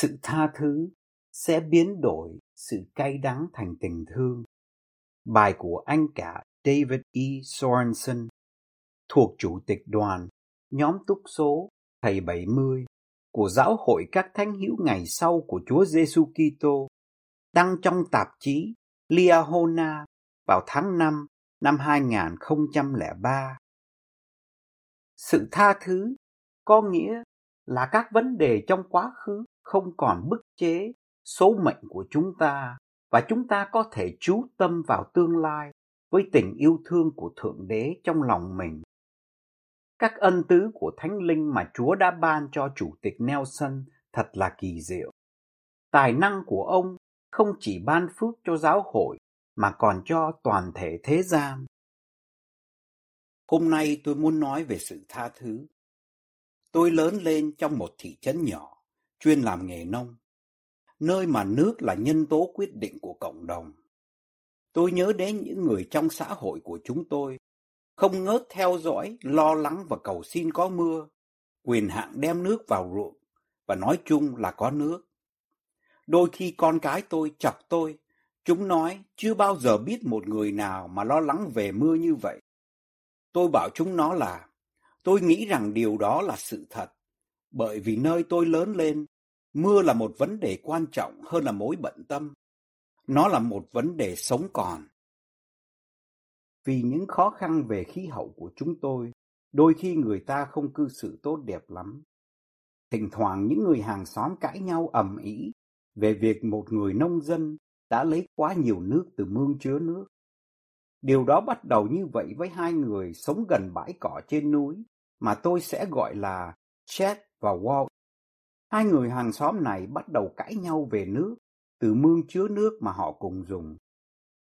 Sự tha thứ sẽ biến đổi sự cay đắng thành tình thương bài của anh cả david e sorensen thuộc chủ tịch đoàn nhóm túc số thầy 70 của giáo hội các thánh hữu ngày sau của Chúa Giêsu Kitô đăng trong tạp chí Liahona vào tháng 5 năm 2003. Sự tha thứ có nghĩa là các vấn đề trong quá khứ không còn bức chế số mệnh của chúng ta và chúng ta có thể chú tâm vào tương lai với tình yêu thương của thượng đế trong lòng mình. Các ân tứ của thánh linh mà chúa đã ban cho chủ tịch nelson thật là kỳ diệu. Tài năng của ông không chỉ ban phước cho giáo hội mà còn cho toàn thể thế gian. Hôm nay tôi muốn nói về sự tha thứ. Tôi lớn lên trong một thị trấn nhỏ chuyên làm nghề nông, nơi mà nước là nhân tố quyết định của cộng đồng. Tôi nhớ đến những người trong xã hội của chúng tôi, không ngớt theo dõi, lo lắng và cầu xin có mưa, quyền hạn đem nước vào ruộng và nói chung là có nước. Đôi khi con cái tôi chọc tôi, chúng nói chưa bao giờ biết một người nào mà lo lắng về mưa như vậy. Tôi bảo chúng nó là, tôi nghĩ rằng điều đó là sự thật bởi vì nơi tôi lớn lên, mưa là một vấn đề quan trọng hơn là mối bận tâm. Nó là một vấn đề sống còn. Vì những khó khăn về khí hậu của chúng tôi, đôi khi người ta không cư xử tốt đẹp lắm. Thỉnh thoảng những người hàng xóm cãi nhau ầm ĩ về việc một người nông dân đã lấy quá nhiều nước từ mương chứa nước. Điều đó bắt đầu như vậy với hai người sống gần bãi cỏ trên núi mà tôi sẽ gọi là Chet và Walt. Hai người hàng xóm này bắt đầu cãi nhau về nước, từ mương chứa nước mà họ cùng dùng.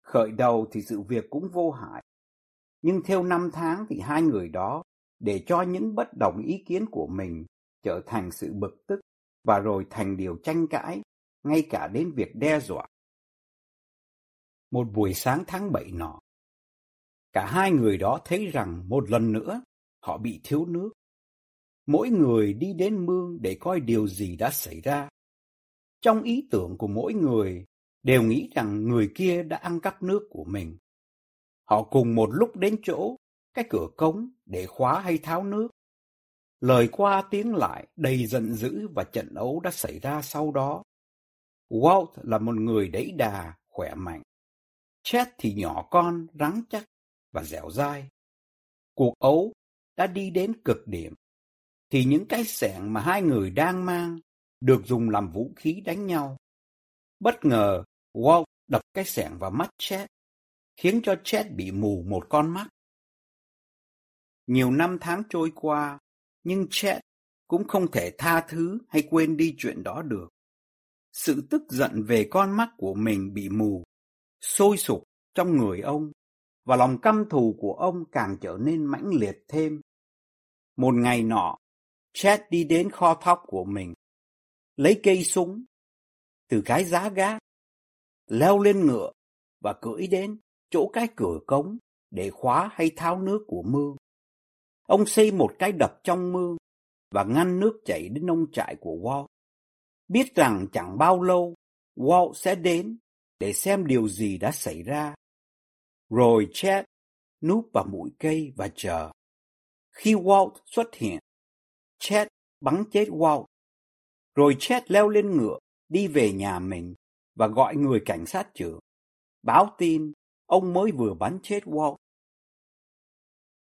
Khởi đầu thì sự việc cũng vô hại. Nhưng theo năm tháng thì hai người đó để cho những bất đồng ý kiến của mình trở thành sự bực tức và rồi thành điều tranh cãi, ngay cả đến việc đe dọa. Một buổi sáng tháng bảy nọ, cả hai người đó thấy rằng một lần nữa họ bị thiếu nước mỗi người đi đến mương để coi điều gì đã xảy ra. Trong ý tưởng của mỗi người đều nghĩ rằng người kia đã ăn cắp nước của mình. Họ cùng một lúc đến chỗ, cái cửa cống để khóa hay tháo nước. Lời qua tiếng lại đầy giận dữ và trận ấu đã xảy ra sau đó. Walt là một người đẫy đà, khỏe mạnh. Chet thì nhỏ con, rắn chắc và dẻo dai. Cuộc ấu đã đi đến cực điểm thì những cái xẻng mà hai người đang mang được dùng làm vũ khí đánh nhau. Bất ngờ, Walt đập cái xẻng vào mắt Chet, khiến cho Chet bị mù một con mắt. Nhiều năm tháng trôi qua, nhưng Chet cũng không thể tha thứ hay quên đi chuyện đó được. Sự tức giận về con mắt của mình bị mù, sôi sục trong người ông, và lòng căm thù của ông càng trở nên mãnh liệt thêm. Một ngày nọ, Chad đi đến kho thóc của mình, lấy cây súng từ cái giá gác, leo lên ngựa và cưỡi đến chỗ cái cửa cống để khóa hay tháo nước của mương. Ông xây một cái đập trong mương và ngăn nước chảy đến nông trại của Walt. Biết rằng chẳng bao lâu Walt sẽ đến để xem điều gì đã xảy ra. Rồi Chad núp vào bụi cây và chờ. Khi Walt xuất hiện, Chet bắn chết Walt. Rồi Chet leo lên ngựa, đi về nhà mình và gọi người cảnh sát trưởng. Báo tin ông mới vừa bắn chết Walt.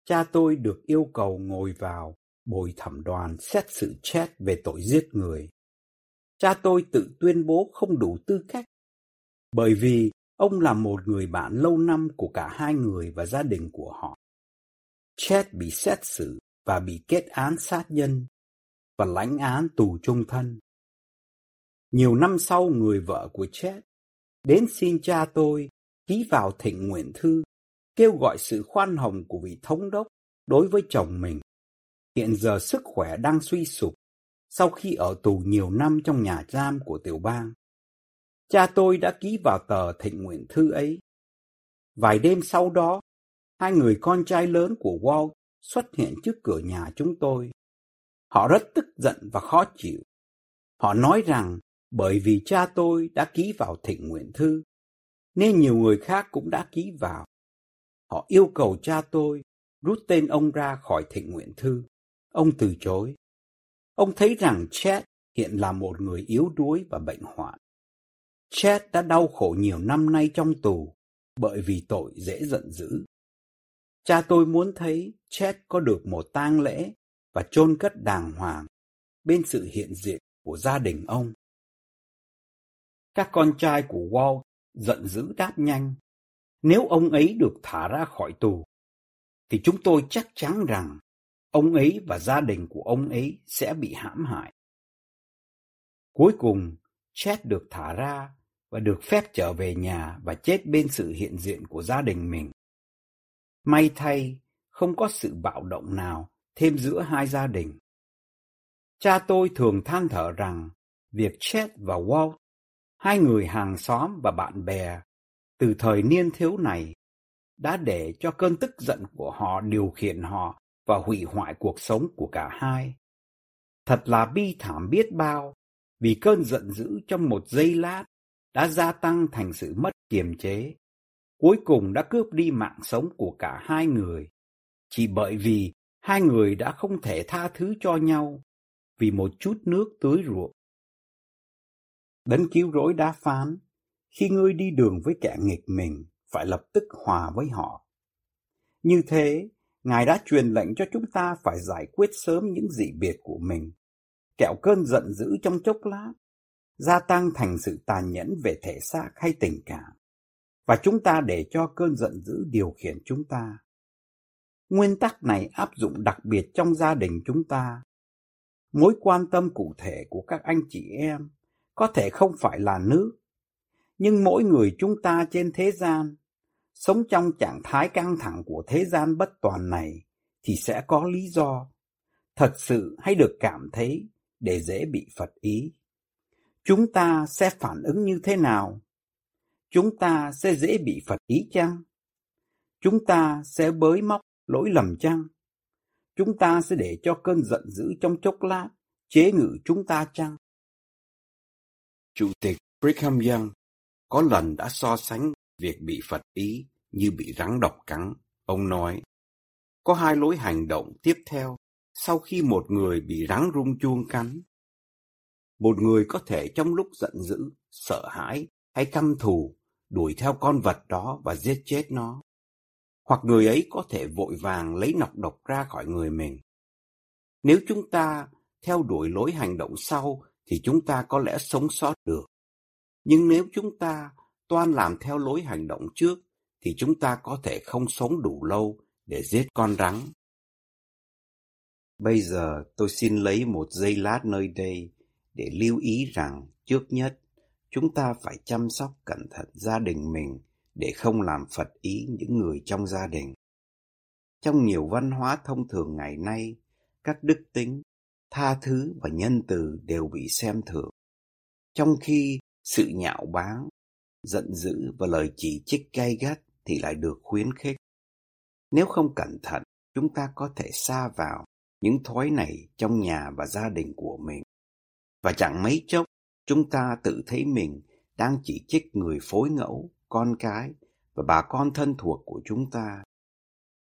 Cha tôi được yêu cầu ngồi vào bồi thẩm đoàn xét xử Chet về tội giết người. Cha tôi tự tuyên bố không đủ tư cách bởi vì ông là một người bạn lâu năm của cả hai người và gia đình của họ. Chet bị xét xử và bị kết án sát nhân và lãnh án tù chung thân. Nhiều năm sau người vợ của Chet đến xin cha tôi ký vào thịnh nguyện thư kêu gọi sự khoan hồng của vị thống đốc đối với chồng mình. Hiện giờ sức khỏe đang suy sụp sau khi ở tù nhiều năm trong nhà giam của tiểu bang. Cha tôi đã ký vào tờ thịnh nguyện thư ấy. Vài đêm sau đó, hai người con trai lớn của Walt xuất hiện trước cửa nhà chúng tôi. Họ rất tức giận và khó chịu. Họ nói rằng bởi vì cha tôi đã ký vào thịnh nguyện thư, nên nhiều người khác cũng đã ký vào. Họ yêu cầu cha tôi rút tên ông ra khỏi thịnh nguyện thư. Ông từ chối. Ông thấy rằng Chet hiện là một người yếu đuối và bệnh hoạn. Chet đã đau khổ nhiều năm nay trong tù bởi vì tội dễ giận dữ. Cha tôi muốn thấy Chet có được một tang lễ và chôn cất đàng hoàng bên sự hiện diện của gia đình ông. Các con trai của Walt giận dữ đáp nhanh. Nếu ông ấy được thả ra khỏi tù, thì chúng tôi chắc chắn rằng ông ấy và gia đình của ông ấy sẽ bị hãm hại. Cuối cùng, Chet được thả ra và được phép trở về nhà và chết bên sự hiện diện của gia đình mình. May thay, không có sự bạo động nào thêm giữa hai gia đình. Cha tôi thường than thở rằng việc Chet và Walt, hai người hàng xóm và bạn bè, từ thời niên thiếu này, đã để cho cơn tức giận của họ điều khiển họ và hủy hoại cuộc sống của cả hai. Thật là bi thảm biết bao, vì cơn giận dữ trong một giây lát đã gia tăng thành sự mất kiềm chế, cuối cùng đã cướp đi mạng sống của cả hai người, chỉ bởi vì hai người đã không thể tha thứ cho nhau vì một chút nước tưới ruộng. Đấng cứu rỗi đã phán, khi ngươi đi đường với kẻ nghịch mình, phải lập tức hòa với họ. Như thế, Ngài đã truyền lệnh cho chúng ta phải giải quyết sớm những dị biệt của mình, kẹo cơn giận dữ trong chốc lát, gia tăng thành sự tàn nhẫn về thể xác hay tình cảm, và chúng ta để cho cơn giận dữ điều khiển chúng ta. Nguyên tắc này áp dụng đặc biệt trong gia đình chúng ta. Mối quan tâm cụ thể của các anh chị em có thể không phải là nữ, nhưng mỗi người chúng ta trên thế gian sống trong trạng thái căng thẳng của thế gian bất toàn này thì sẽ có lý do thật sự hay được cảm thấy để dễ bị phật ý chúng ta sẽ phản ứng như thế nào chúng ta sẽ dễ bị phật ý chăng chúng ta sẽ bới móc lỗi lầm chăng chúng ta sẽ để cho cơn giận dữ trong chốc lát chế ngự chúng ta chăng chủ tịch brigham young có lần đã so sánh việc bị phật ý như bị rắn độc cắn. Ông nói, có hai lối hành động tiếp theo sau khi một người bị rắn rung chuông cắn. Một người có thể trong lúc giận dữ, sợ hãi hay căm thù đuổi theo con vật đó và giết chết nó. Hoặc người ấy có thể vội vàng lấy nọc độc ra khỏi người mình. Nếu chúng ta theo đuổi lối hành động sau thì chúng ta có lẽ sống sót được. Nhưng nếu chúng ta toan làm theo lối hành động trước thì chúng ta có thể không sống đủ lâu để giết con rắn. Bây giờ tôi xin lấy một giây lát nơi đây để lưu ý rằng trước nhất chúng ta phải chăm sóc cẩn thận gia đình mình để không làm phật ý những người trong gia đình. Trong nhiều văn hóa thông thường ngày nay, các đức tính, tha thứ và nhân từ đều bị xem thường. Trong khi sự nhạo báng, giận dữ và lời chỉ trích gay gắt thì lại được khuyến khích. Nếu không cẩn thận, chúng ta có thể xa vào những thói này trong nhà và gia đình của mình. Và chẳng mấy chốc, chúng ta tự thấy mình đang chỉ trích người phối ngẫu, con cái và bà con thân thuộc của chúng ta.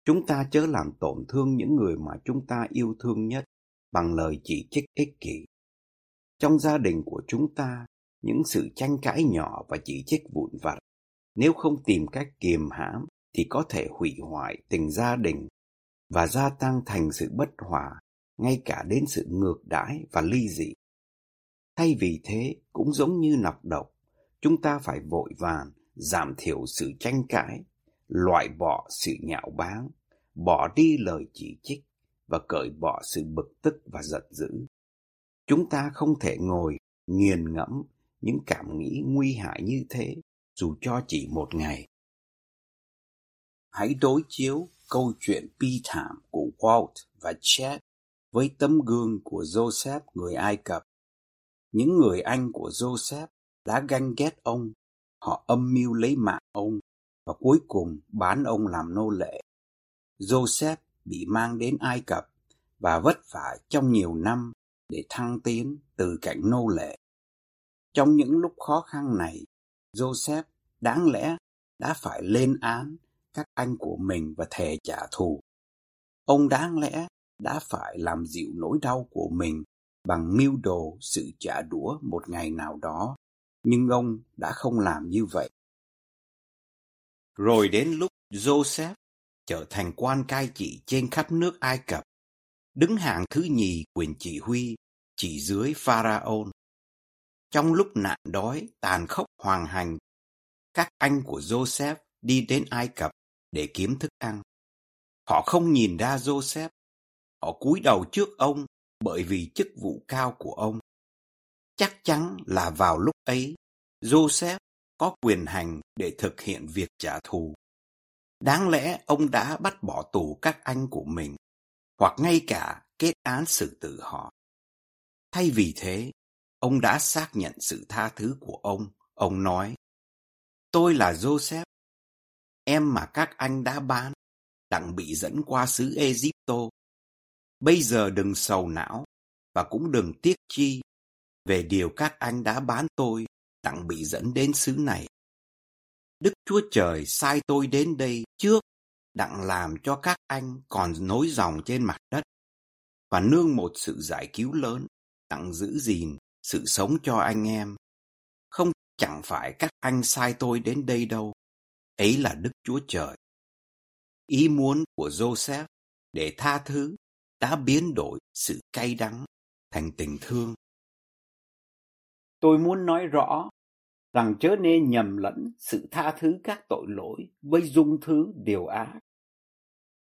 Chúng ta chớ làm tổn thương những người mà chúng ta yêu thương nhất bằng lời chỉ trích ích kỷ. Trong gia đình của chúng ta, những sự tranh cãi nhỏ và chỉ trích vụn vặt nếu không tìm cách kiềm hãm thì có thể hủy hoại tình gia đình và gia tăng thành sự bất hòa, ngay cả đến sự ngược đãi và ly dị. Thay vì thế, cũng giống như nọc độc, chúng ta phải vội vàng giảm thiểu sự tranh cãi, loại bỏ sự nhạo báng, bỏ đi lời chỉ trích và cởi bỏ sự bực tức và giận dữ. Chúng ta không thể ngồi nghiền ngẫm những cảm nghĩ nguy hại như thế dù cho chỉ một ngày. Hãy đối chiếu câu chuyện bi thảm của Walt và Chet với tấm gương của Joseph người Ai Cập. Những người anh của Joseph đã ganh ghét ông, họ âm mưu lấy mạng ông và cuối cùng bán ông làm nô lệ. Joseph bị mang đến Ai Cập và vất vả trong nhiều năm để thăng tiến từ cảnh nô lệ. Trong những lúc khó khăn này, Joseph đáng lẽ đã phải lên án các anh của mình và thề trả thù. Ông đáng lẽ đã phải làm dịu nỗi đau của mình bằng mưu đồ sự trả đũa một ngày nào đó, nhưng ông đã không làm như vậy. Rồi đến lúc Joseph trở thành quan cai trị trên khắp nước Ai Cập, đứng hàng thứ nhì quyền chỉ huy chỉ dưới Pharaon. Trong lúc nạn đói tàn khốc hoàng hành, các anh của Joseph đi đến Ai Cập để kiếm thức ăn. Họ không nhìn ra Joseph, họ cúi đầu trước ông bởi vì chức vụ cao của ông. Chắc chắn là vào lúc ấy, Joseph có quyền hành để thực hiện việc trả thù. Đáng lẽ ông đã bắt bỏ tù các anh của mình, hoặc ngay cả kết án xử tử họ. Thay vì thế, ông đã xác nhận sự tha thứ của ông. Ông nói, tôi là Joseph, em mà các anh đã bán, đặng bị dẫn qua xứ Egypto. Bây giờ đừng sầu não và cũng đừng tiếc chi về điều các anh đã bán tôi đặng bị dẫn đến xứ này. Đức Chúa Trời sai tôi đến đây trước đặng làm cho các anh còn nối dòng trên mặt đất và nương một sự giải cứu lớn đặng giữ gìn sự sống cho anh em. Không chẳng phải các anh sai tôi đến đây đâu, ấy là Đức Chúa Trời. Ý muốn của Joseph để tha thứ đã biến đổi sự cay đắng thành tình thương. Tôi muốn nói rõ rằng chớ nên nhầm lẫn sự tha thứ các tội lỗi với dung thứ điều ác.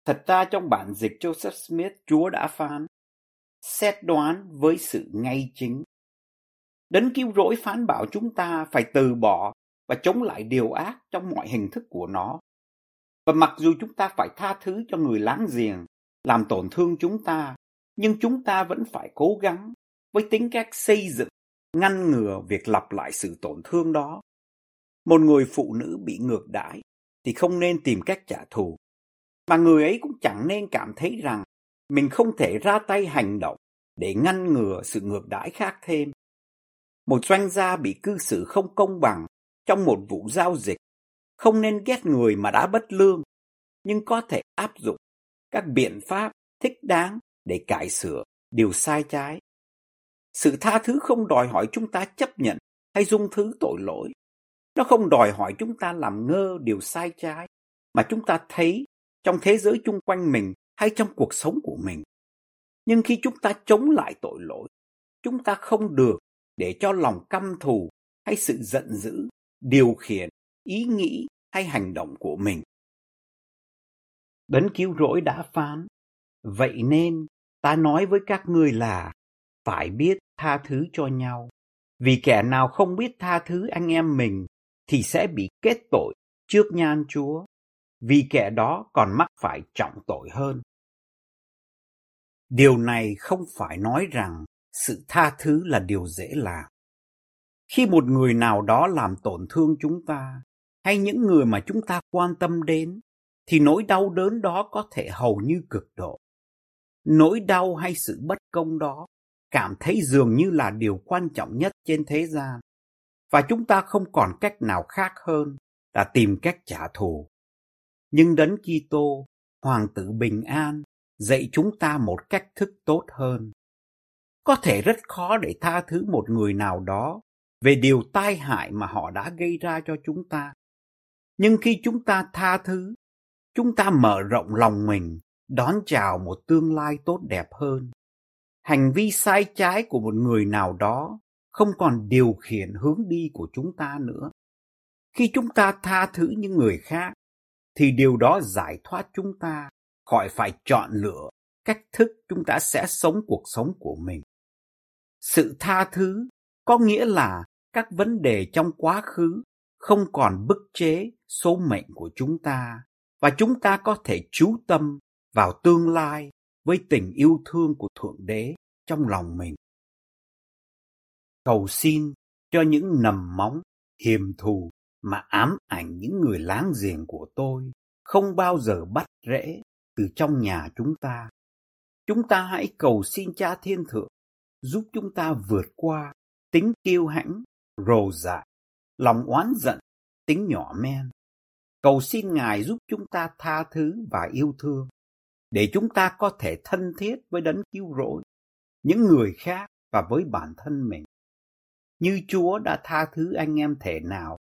Thật ra trong bản dịch Joseph Smith, Chúa đã phán, xét đoán với sự ngay chính. Đấng cứu rỗi phán bảo chúng ta phải từ bỏ và chống lại điều ác trong mọi hình thức của nó. Và mặc dù chúng ta phải tha thứ cho người láng giềng, làm tổn thương chúng ta, nhưng chúng ta vẫn phải cố gắng với tính cách xây dựng ngăn ngừa việc lặp lại sự tổn thương đó. Một người phụ nữ bị ngược đãi thì không nên tìm cách trả thù, mà người ấy cũng chẳng nên cảm thấy rằng mình không thể ra tay hành động để ngăn ngừa sự ngược đãi khác thêm. Một doanh gia bị cư xử không công bằng trong một vụ giao dịch không nên ghét người mà đã bất lương, nhưng có thể áp dụng các biện pháp thích đáng để cải sửa điều sai trái sự tha thứ không đòi hỏi chúng ta chấp nhận hay dung thứ tội lỗi. Nó không đòi hỏi chúng ta làm ngơ điều sai trái mà chúng ta thấy trong thế giới chung quanh mình hay trong cuộc sống của mình. Nhưng khi chúng ta chống lại tội lỗi, chúng ta không được để cho lòng căm thù hay sự giận dữ điều khiển ý nghĩ hay hành động của mình. Đấng cứu rỗi đã phán, vậy nên ta nói với các ngươi là phải biết tha thứ cho nhau. Vì kẻ nào không biết tha thứ anh em mình thì sẽ bị kết tội trước nhan Chúa, vì kẻ đó còn mắc phải trọng tội hơn. Điều này không phải nói rằng sự tha thứ là điều dễ làm. Khi một người nào đó làm tổn thương chúng ta, hay những người mà chúng ta quan tâm đến, thì nỗi đau đớn đó có thể hầu như cực độ. Nỗi đau hay sự bất công đó cảm thấy dường như là điều quan trọng nhất trên thế gian và chúng ta không còn cách nào khác hơn là tìm cách trả thù. Nhưng đấng Kitô, hoàng tử bình an, dạy chúng ta một cách thức tốt hơn. Có thể rất khó để tha thứ một người nào đó về điều tai hại mà họ đã gây ra cho chúng ta. Nhưng khi chúng ta tha thứ, chúng ta mở rộng lòng mình, đón chào một tương lai tốt đẹp hơn hành vi sai trái của một người nào đó không còn điều khiển hướng đi của chúng ta nữa. Khi chúng ta tha thứ những người khác, thì điều đó giải thoát chúng ta khỏi phải chọn lựa cách thức chúng ta sẽ sống cuộc sống của mình. Sự tha thứ có nghĩa là các vấn đề trong quá khứ không còn bức chế số mệnh của chúng ta và chúng ta có thể chú tâm vào tương lai với tình yêu thương của Thượng Đế trong lòng mình. Cầu xin cho những nầm móng, hiềm thù mà ám ảnh những người láng giềng của tôi không bao giờ bắt rễ từ trong nhà chúng ta. Chúng ta hãy cầu xin Cha Thiên Thượng giúp chúng ta vượt qua tính kiêu hãnh, rồ dại, lòng oán giận, tính nhỏ men. Cầu xin Ngài giúp chúng ta tha thứ và yêu thương, để chúng ta có thể thân thiết với đấng cứu rỗi, những người khác và với bản thân mình. Như Chúa đã tha thứ anh em thể nào,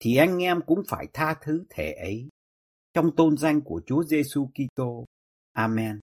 thì anh em cũng phải tha thứ thể ấy. Trong tôn danh của Chúa Giêsu Kitô. Amen.